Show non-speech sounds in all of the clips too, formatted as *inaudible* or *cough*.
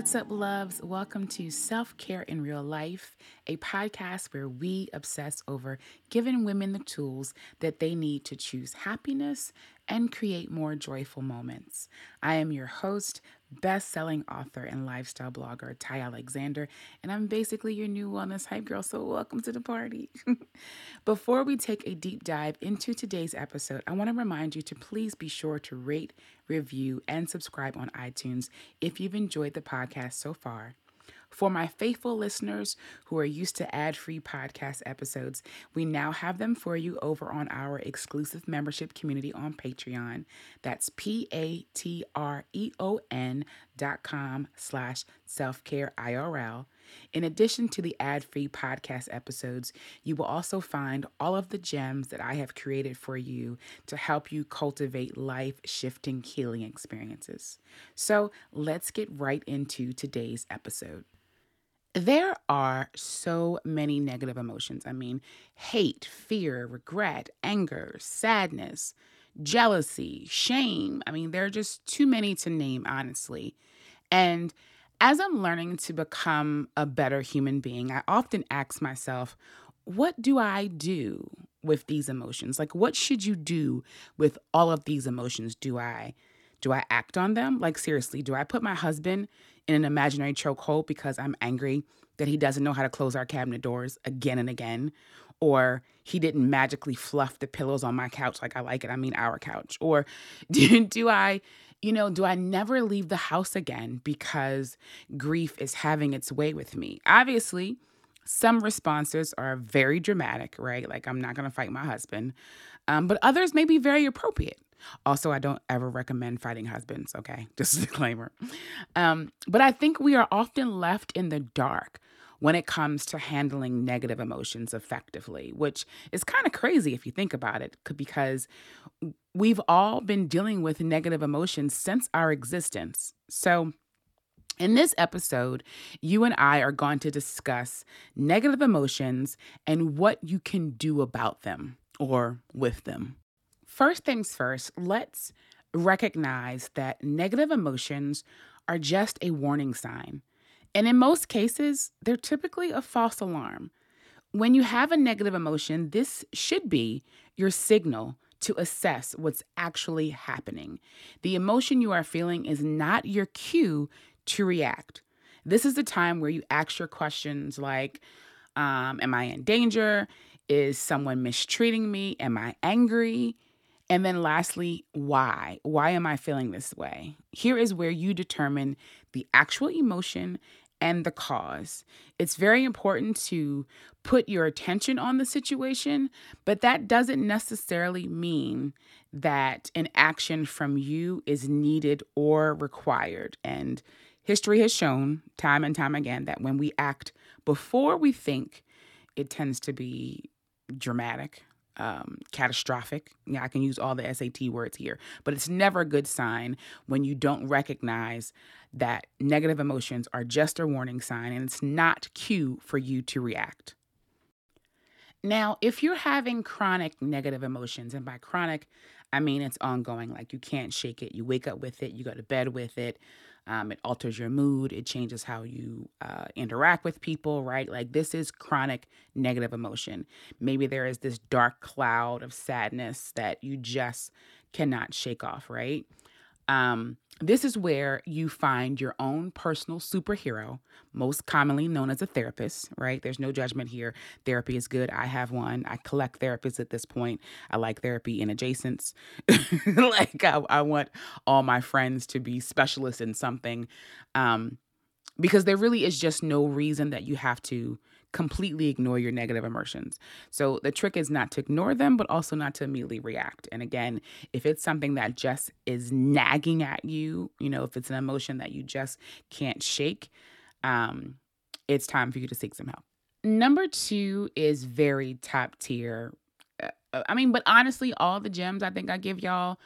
What's up, loves? Welcome to Self Care in Real Life, a podcast where we obsess over giving women the tools that they need to choose happiness and create more joyful moments. I am your host, best selling author and lifestyle blogger, Ty Alexander, and I'm basically your new wellness hype girl, so welcome to the party. *laughs* Before we take a deep dive into today's episode, I want to remind you to please be sure to rate, review, and subscribe on iTunes if you've enjoyed the podcast so far. For my faithful listeners who are used to ad free podcast episodes, we now have them for you over on our exclusive membership community on Patreon. That's P A T R E O N dot com slash self care IRL. In addition to the ad free podcast episodes, you will also find all of the gems that I have created for you to help you cultivate life shifting healing experiences. So let's get right into today's episode. There are so many negative emotions. I mean, hate, fear, regret, anger, sadness, jealousy, shame. I mean, there are just too many to name, honestly. And as I'm learning to become a better human being, I often ask myself, what do I do with these emotions? Like what should you do with all of these emotions? Do I do I act on them? Like seriously, do I put my husband in an imaginary chokehold because I'm angry that he doesn't know how to close our cabinet doors again and again, or he didn't magically fluff the pillows on my couch like I like it. I mean, our couch. Or *laughs* do, do I, you know, do I never leave the house again because grief is having its way with me? Obviously, some responses are very dramatic, right? Like, I'm not going to fight my husband. Um, but others may be very appropriate. Also, I don't ever recommend fighting husbands, okay? *laughs* Just a disclaimer. Um, but I think we are often left in the dark when it comes to handling negative emotions effectively, which is kind of crazy if you think about it, because we've all been dealing with negative emotions since our existence. So, in this episode, you and I are going to discuss negative emotions and what you can do about them or with them. First things first, let's recognize that negative emotions are just a warning sign. And in most cases, they're typically a false alarm. When you have a negative emotion, this should be your signal to assess what's actually happening. The emotion you are feeling is not your cue to react. This is the time where you ask your questions like um, Am I in danger? Is someone mistreating me? Am I angry? And then lastly, why? Why am I feeling this way? Here is where you determine the actual emotion and the cause. It's very important to put your attention on the situation, but that doesn't necessarily mean that an action from you is needed or required. And history has shown time and time again that when we act before we think, it tends to be dramatic um, catastrophic. Yeah, I can use all the SAT words here, but it's never a good sign when you don't recognize that negative emotions are just a warning sign and it's not cue for you to react. Now, if you're having chronic negative emotions, and by chronic, I mean it's ongoing, like you can't shake it, you wake up with it, you go to bed with it, um, it alters your mood. It changes how you uh, interact with people, right? Like this is chronic negative emotion. Maybe there is this dark cloud of sadness that you just cannot shake off, right? Um, this is where you find your own personal superhero, most commonly known as a therapist, right? There's no judgment here. Therapy is good. I have one. I collect therapists at this point. I like therapy in adjacents. *laughs* like, I, I, want all my friends to be specialists in something um, because there really is just no reason that you have to completely ignore your negative emotions. So the trick is not to ignore them, but also not to immediately react. And again, if it's something that just is nagging at you, you know, if it's an emotion that you just can't shake, um, it's time for you to seek some help. Number two is very top tier. Uh, I mean, but honestly, all the gems I think I give y'all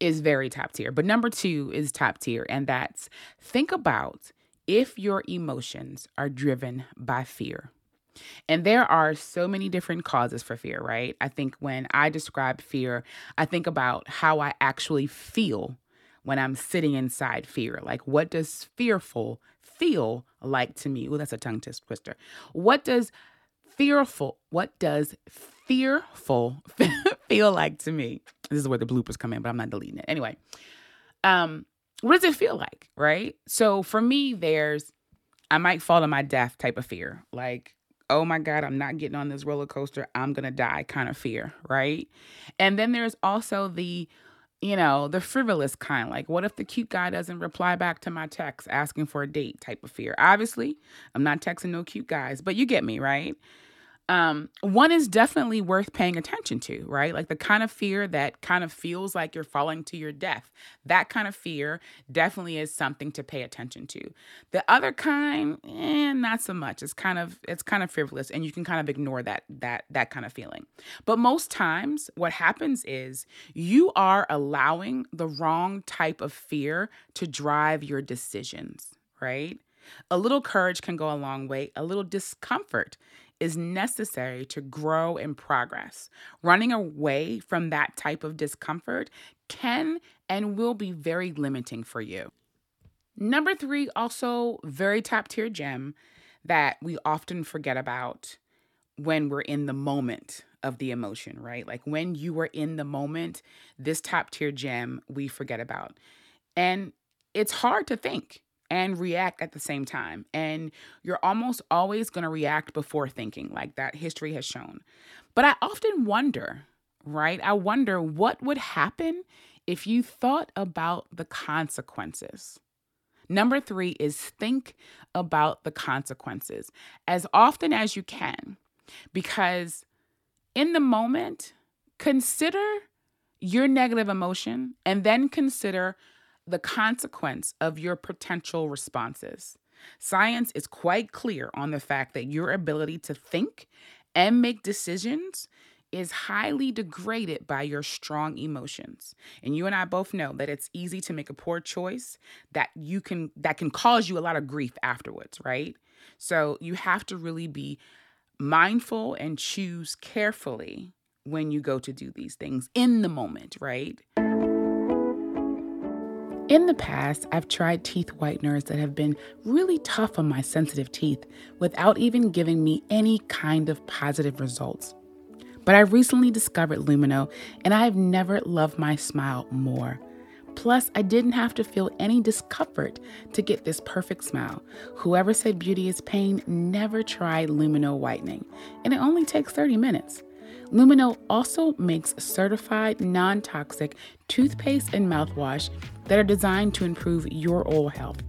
is very top tier. But number two is top tier, and that's think about if your emotions are driven by fear. And there are so many different causes for fear, right? I think when I describe fear, I think about how I actually feel when I'm sitting inside fear. Like, what does fearful feel like to me? Well, that's a tongue twister. What does fearful, what does fearful *laughs* feel like to me? This is where the bloopers come in, but I'm not deleting it. Anyway, um, what does it feel like? Right. So for me, there's, I might fall to my death type of fear. Like, oh my God, I'm not getting on this roller coaster. I'm going to die kind of fear. Right. And then there's also the, you know, the frivolous kind. Like, what if the cute guy doesn't reply back to my text asking for a date type of fear? Obviously, I'm not texting no cute guys, but you get me, right? Um, one is definitely worth paying attention to, right? Like the kind of fear that kind of feels like you're falling to your death. That kind of fear definitely is something to pay attention to. The other kind, eh, not so much. It's kind of it's kind of frivolous, and you can kind of ignore that that that kind of feeling. But most times, what happens is you are allowing the wrong type of fear to drive your decisions, right? A little courage can go a long way. A little discomfort is necessary to grow and progress. Running away from that type of discomfort can and will be very limiting for you. Number three, also very top tier gem that we often forget about when we're in the moment of the emotion, right? Like when you are in the moment, this top tier gem we forget about. And it's hard to think and react at the same time. And you're almost always going to react before thinking, like that history has shown. But I often wonder, right? I wonder what would happen if you thought about the consequences. Number three is think about the consequences as often as you can, because in the moment, consider your negative emotion and then consider the consequence of your potential responses. Science is quite clear on the fact that your ability to think and make decisions is highly degraded by your strong emotions. And you and I both know that it's easy to make a poor choice that you can that can cause you a lot of grief afterwards, right? So you have to really be mindful and choose carefully when you go to do these things in the moment, right? In the past, I've tried teeth whiteners that have been really tough on my sensitive teeth without even giving me any kind of positive results. But I recently discovered Lumineux and I have never loved my smile more. Plus, I didn't have to feel any discomfort to get this perfect smile. Whoever said beauty is pain never tried Lumineux whitening, and it only takes 30 minutes. Lumineux also makes certified non toxic toothpaste and mouthwash that are designed to improve your oral health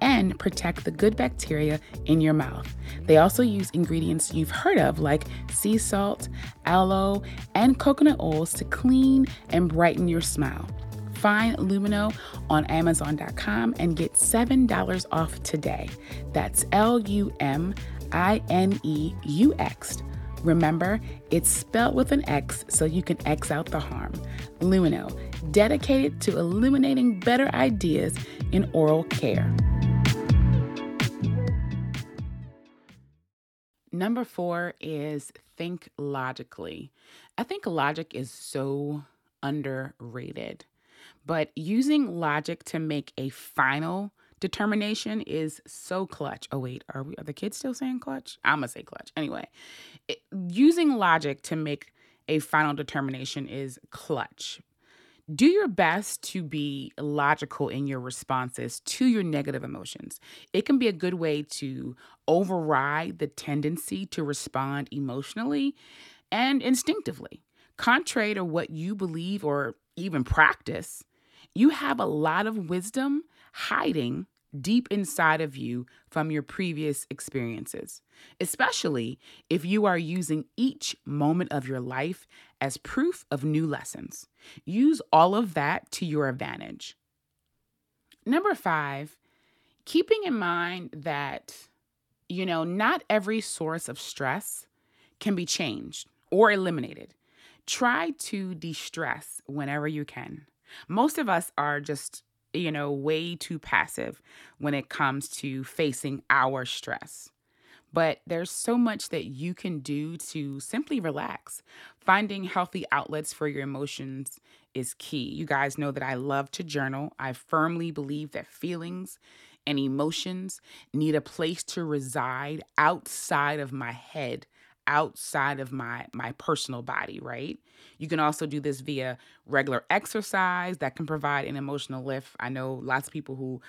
and protect the good bacteria in your mouth. They also use ingredients you've heard of like sea salt, aloe, and coconut oils to clean and brighten your smile. Find Lumineux on Amazon.com and get $7 off today. That's L U M I N E U X Remember, it's spelled with an X so you can X out the harm. Lumineux, dedicated to illuminating better ideas in oral care. Number four is think logically. I think logic is so underrated, but using logic to make a final determination is so clutch. Oh wait, are we are the kids still saying clutch? I'm gonna say clutch. Anyway, it, using logic to make a final determination is clutch. Do your best to be logical in your responses to your negative emotions. It can be a good way to override the tendency to respond emotionally and instinctively. Contrary to what you believe or even practice, you have a lot of wisdom hiding deep inside of you from your previous experiences, especially if you are using each moment of your life as proof of new lessons. Use all of that to your advantage. Number five, keeping in mind that, you know, not every source of stress can be changed or eliminated. Try to de stress whenever you can. Most of us are just you know, way too passive when it comes to facing our stress. But there's so much that you can do to simply relax. Finding healthy outlets for your emotions is key. You guys know that I love to journal. I firmly believe that feelings and emotions need a place to reside outside of my head outside of my my personal body right you can also do this via regular exercise that can provide an emotional lift i know lots of people who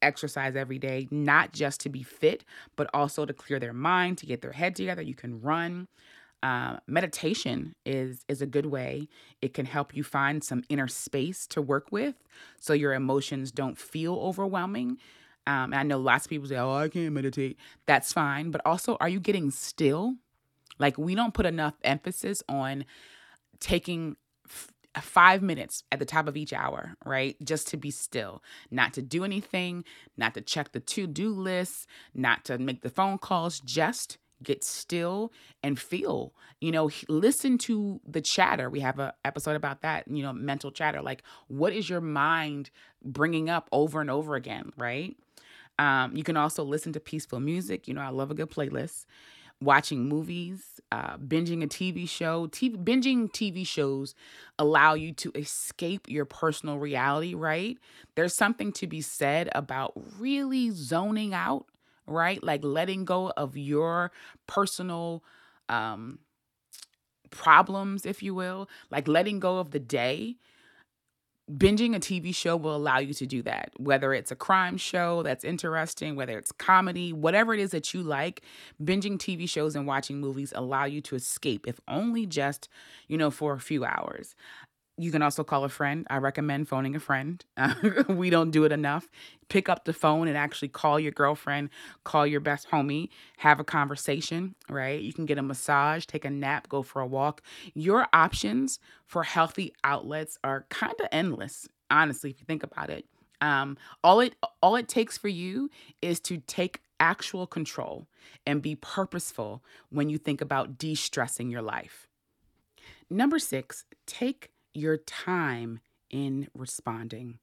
exercise every day not just to be fit but also to clear their mind to get their head together you can run uh, meditation is is a good way. It can help you find some inner space to work with, so your emotions don't feel overwhelming. Um, I know lots of people say, "Oh, I can't meditate." That's fine, but also, are you getting still? Like we don't put enough emphasis on taking f- five minutes at the top of each hour, right? Just to be still, not to do anything, not to check the to do list, not to make the phone calls, just get still and feel. You know listen to the chatter. We have a episode about that you know mental chatter. Like what is your mind bringing up over and over again right? Um, you can also listen to peaceful music. You know i love a good playlist watching movies uh, binging a tv show TV, binging tv shows allow you to escape your personal reality right there's something to be said about really zoning out right? Like letting go of your personal um problems, if you will, like letting go of the day. Binging a TV show will allow you to do that. Whether it's a crime show that's interesting, whether it's comedy, whatever it is that you like, binging TV shows and watching movies allow you to escape, if only just, you know, for a few hours. You can also call a friend. I recommend phoning a friend. *laughs* We don't do it enough. Pick up the phone and actually call your girlfriend, call your best homie, have a conversation, right? You can get a massage, take a nap, go for a walk. Your options for healthy outlets are kind of endless, honestly, if you think about it. Um, all it all it takes for you is to take actual control and be purposeful when you think about de-stressing your life. Number 6, take your time in responding.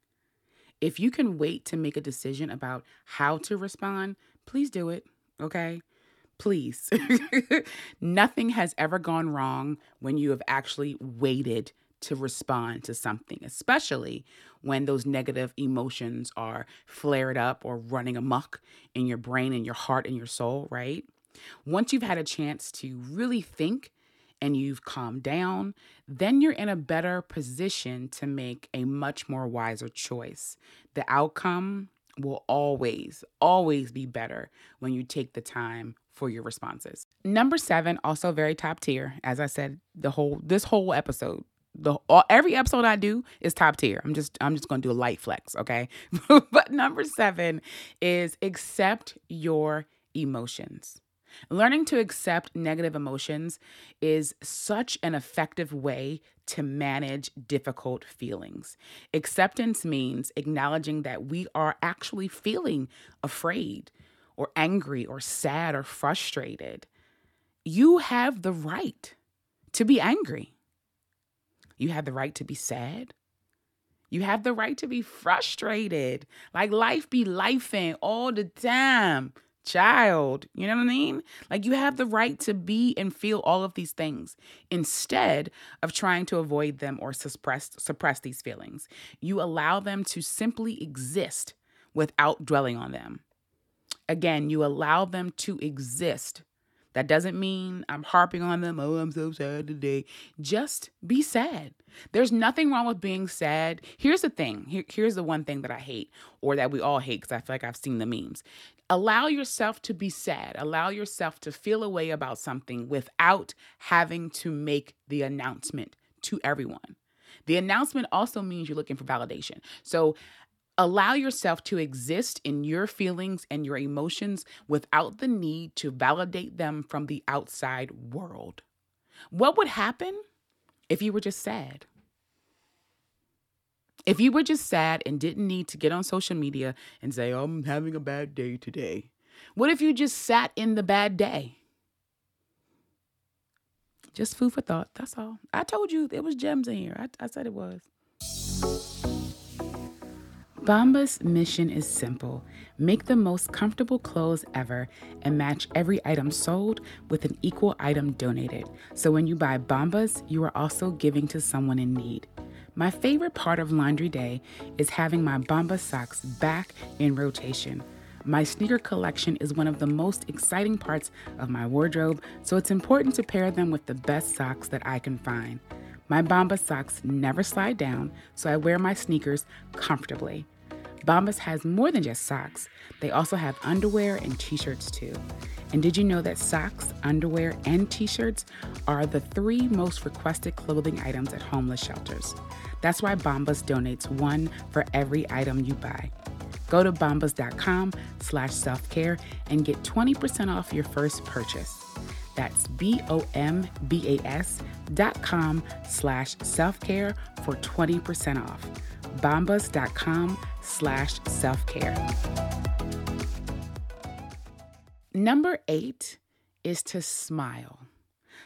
If you can wait to make a decision about how to respond, please do it, okay? Please. *laughs* Nothing has ever gone wrong when you have actually waited to respond to something, especially when those negative emotions are flared up or running amok in your brain and your heart and your soul, right? Once you've had a chance to really think and you've calmed down, then you're in a better position to make a much more wiser choice. The outcome will always, always be better when you take the time for your responses. Number seven, also very top tier. As I said, the whole this whole episode, the all, every episode I do is top tier. I'm just I'm just gonna do a light flex, okay? *laughs* but number seven is accept your emotions. Learning to accept negative emotions is such an effective way to manage difficult feelings. Acceptance means acknowledging that we are actually feeling afraid or angry or sad or frustrated. You have the right to be angry. You have the right to be sad. You have the right to be frustrated. Like life be lifing all the time child. You know what I mean? Like you have the right to be and feel all of these things instead of trying to avoid them or suppress suppress these feelings. You allow them to simply exist without dwelling on them. Again, you allow them to exist. That doesn't mean I'm harping on them. Oh, I'm so sad today. Just be sad. There's nothing wrong with being sad. Here's the thing. Here, here's the one thing that I hate, or that we all hate, because I feel like I've seen the memes. Allow yourself to be sad. Allow yourself to feel a way about something without having to make the announcement to everyone. The announcement also means you're looking for validation. So allow yourself to exist in your feelings and your emotions without the need to validate them from the outside world. What would happen if you were just sad? If you were just sad and didn't need to get on social media and say, I'm having a bad day today, what if you just sat in the bad day? Just food for thought. That's all. I told you there was gems in here. I, I said it was. Bombas' mission is simple make the most comfortable clothes ever and match every item sold with an equal item donated. So when you buy Bombas, you are also giving to someone in need. My favorite part of laundry day is having my Bombas socks back in rotation. My sneaker collection is one of the most exciting parts of my wardrobe, so it's important to pair them with the best socks that I can find. My Bombas socks never slide down, so I wear my sneakers comfortably. Bombas has more than just socks, they also have underwear and t shirts too. And did you know that socks, underwear, and t shirts are the three most requested clothing items at homeless shelters? That's why Bombas donates one for every item you buy. Go to bombas.com slash self-care and get 20% off your first purchase. That's B-O-M-B-A-S dot com slash self-care for 20% off. Bombas.com slash self-care. Number eight is to smile.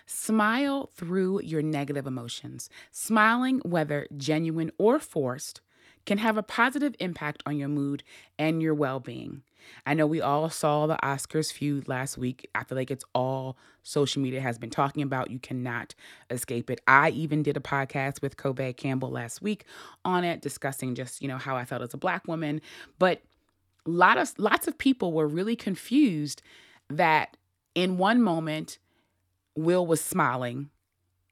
Smile through your negative emotions. Smiling, whether genuine or forced, can have a positive impact on your mood and your well being. I know we all saw the Oscars feud last week. I feel like it's all social media has been talking about. You cannot escape it. I even did a podcast with Kobe Campbell last week on it, discussing just, you know, how I felt as a black woman. But lot of lots of people were really confused that in one moment Will was smiling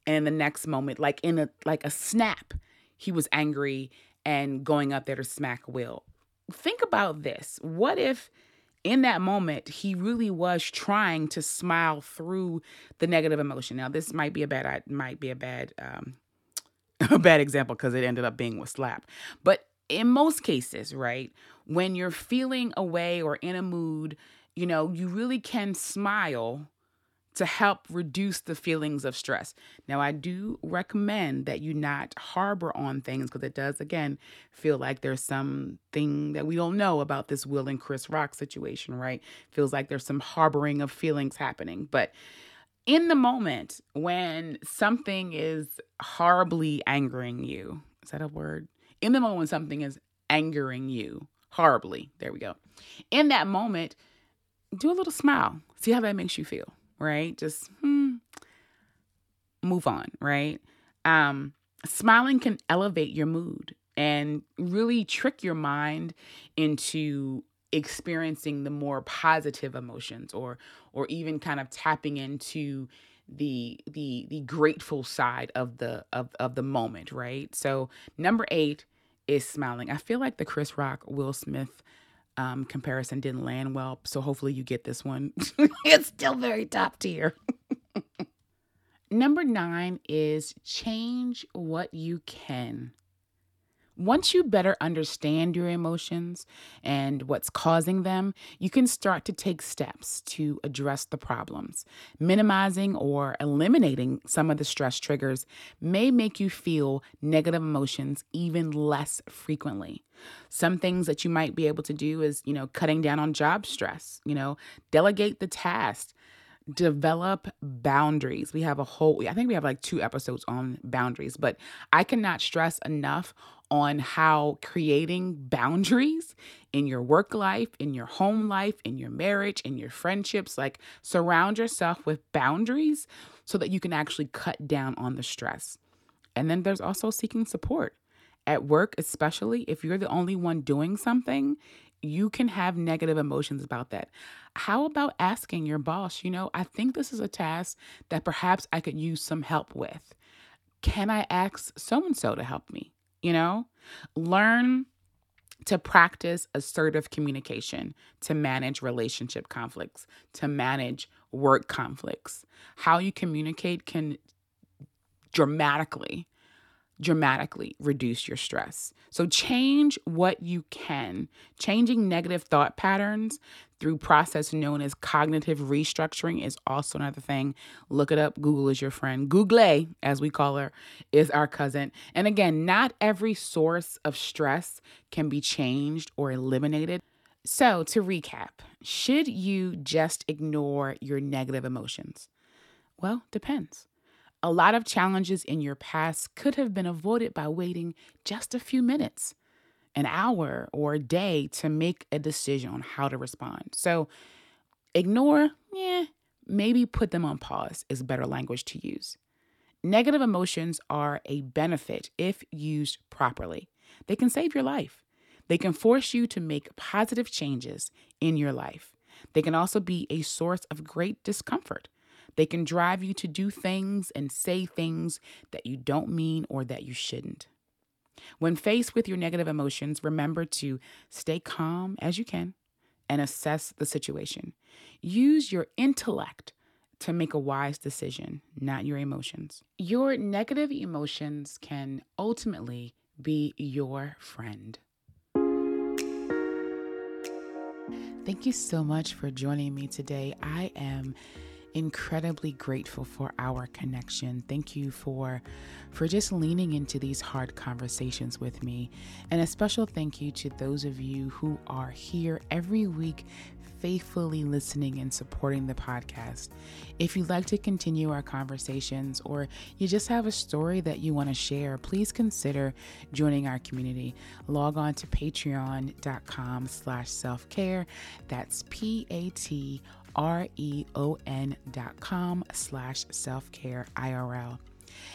and the next moment like in a like a snap he was angry and going up there to smack Will. Think about this. What if in that moment he really was trying to smile through the negative emotion? Now this might be a bad might be a bad um *laughs* a bad example because it ended up being with slap. But in most cases, right, when you're feeling away or in a mood, you know, you really can smile to help reduce the feelings of stress. Now, I do recommend that you not harbor on things because it does, again, feel like there's something that we don't know about this Will and Chris Rock situation, right? Feels like there's some harboring of feelings happening. But in the moment when something is horribly angering you, is that a word? In the moment when something is angering you horribly, there we go. In that moment, do a little smile. See how that makes you feel right? Just hmm, move on, right? Um, smiling can elevate your mood and really trick your mind into experiencing the more positive emotions or or even kind of tapping into the the the grateful side of the of of the moment right so number 8 is smiling i feel like the chris rock will smith um, comparison didn't land well. So hopefully you get this one. *laughs* it's still very top tier. *laughs* Number nine is change what you can. Once you better understand your emotions and what's causing them, you can start to take steps to address the problems. Minimizing or eliminating some of the stress triggers may make you feel negative emotions even less frequently. Some things that you might be able to do is, you know, cutting down on job stress, you know, delegate the task, develop boundaries. We have a whole, I think we have like two episodes on boundaries, but I cannot stress enough on how creating boundaries in your work life, in your home life, in your marriage, in your friendships, like surround yourself with boundaries so that you can actually cut down on the stress. And then there's also seeking support. At work, especially if you're the only one doing something, you can have negative emotions about that. How about asking your boss, you know, I think this is a task that perhaps I could use some help with. Can I ask so and so to help me? You know, learn to practice assertive communication to manage relationship conflicts, to manage work conflicts. How you communicate can dramatically dramatically reduce your stress. So change what you can. Changing negative thought patterns through process known as cognitive restructuring is also another thing. Look it up. Google is your friend. Google, as we call her, is our cousin. And again, not every source of stress can be changed or eliminated. So, to recap, should you just ignore your negative emotions? Well, depends. A lot of challenges in your past could have been avoided by waiting just a few minutes, an hour, or a day to make a decision on how to respond. So, ignore, yeah, maybe put them on pause is better language to use. Negative emotions are a benefit if used properly. They can save your life. They can force you to make positive changes in your life. They can also be a source of great discomfort. They can drive you to do things and say things that you don't mean or that you shouldn't. When faced with your negative emotions, remember to stay calm as you can and assess the situation. Use your intellect to make a wise decision, not your emotions. Your negative emotions can ultimately be your friend. Thank you so much for joining me today. I am incredibly grateful for our connection. Thank you for for just leaning into these hard conversations with me. And a special thank you to those of you who are here every week faithfully listening and supporting the podcast. If you'd like to continue our conversations or you just have a story that you want to share, please consider joining our community. Log on to patreon.com slash self-care. That's P-A-T R-E-O-N dot com slash self-care IRL.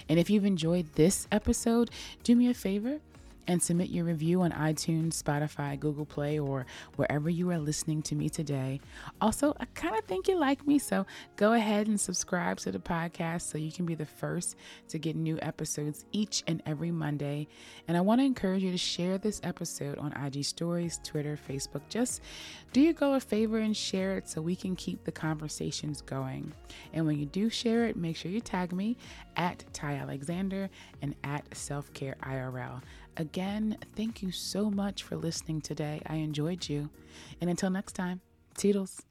And if you've enjoyed this episode, do me a favor and submit your review on iTunes, Spotify, Google Play, or wherever you are listening to me today. Also, I kind of think you like me, so go ahead and subscribe to the podcast so you can be the first to get new episodes each and every Monday. And I want to encourage you to share this episode on IG Stories, Twitter, Facebook. Just do your girl a favor and share it so we can keep the conversations going. And when you do share it, make sure you tag me at Ty Alexander and at Self Care IRL. Again, thank you so much for listening today. I enjoyed you. And until next time, Toodles.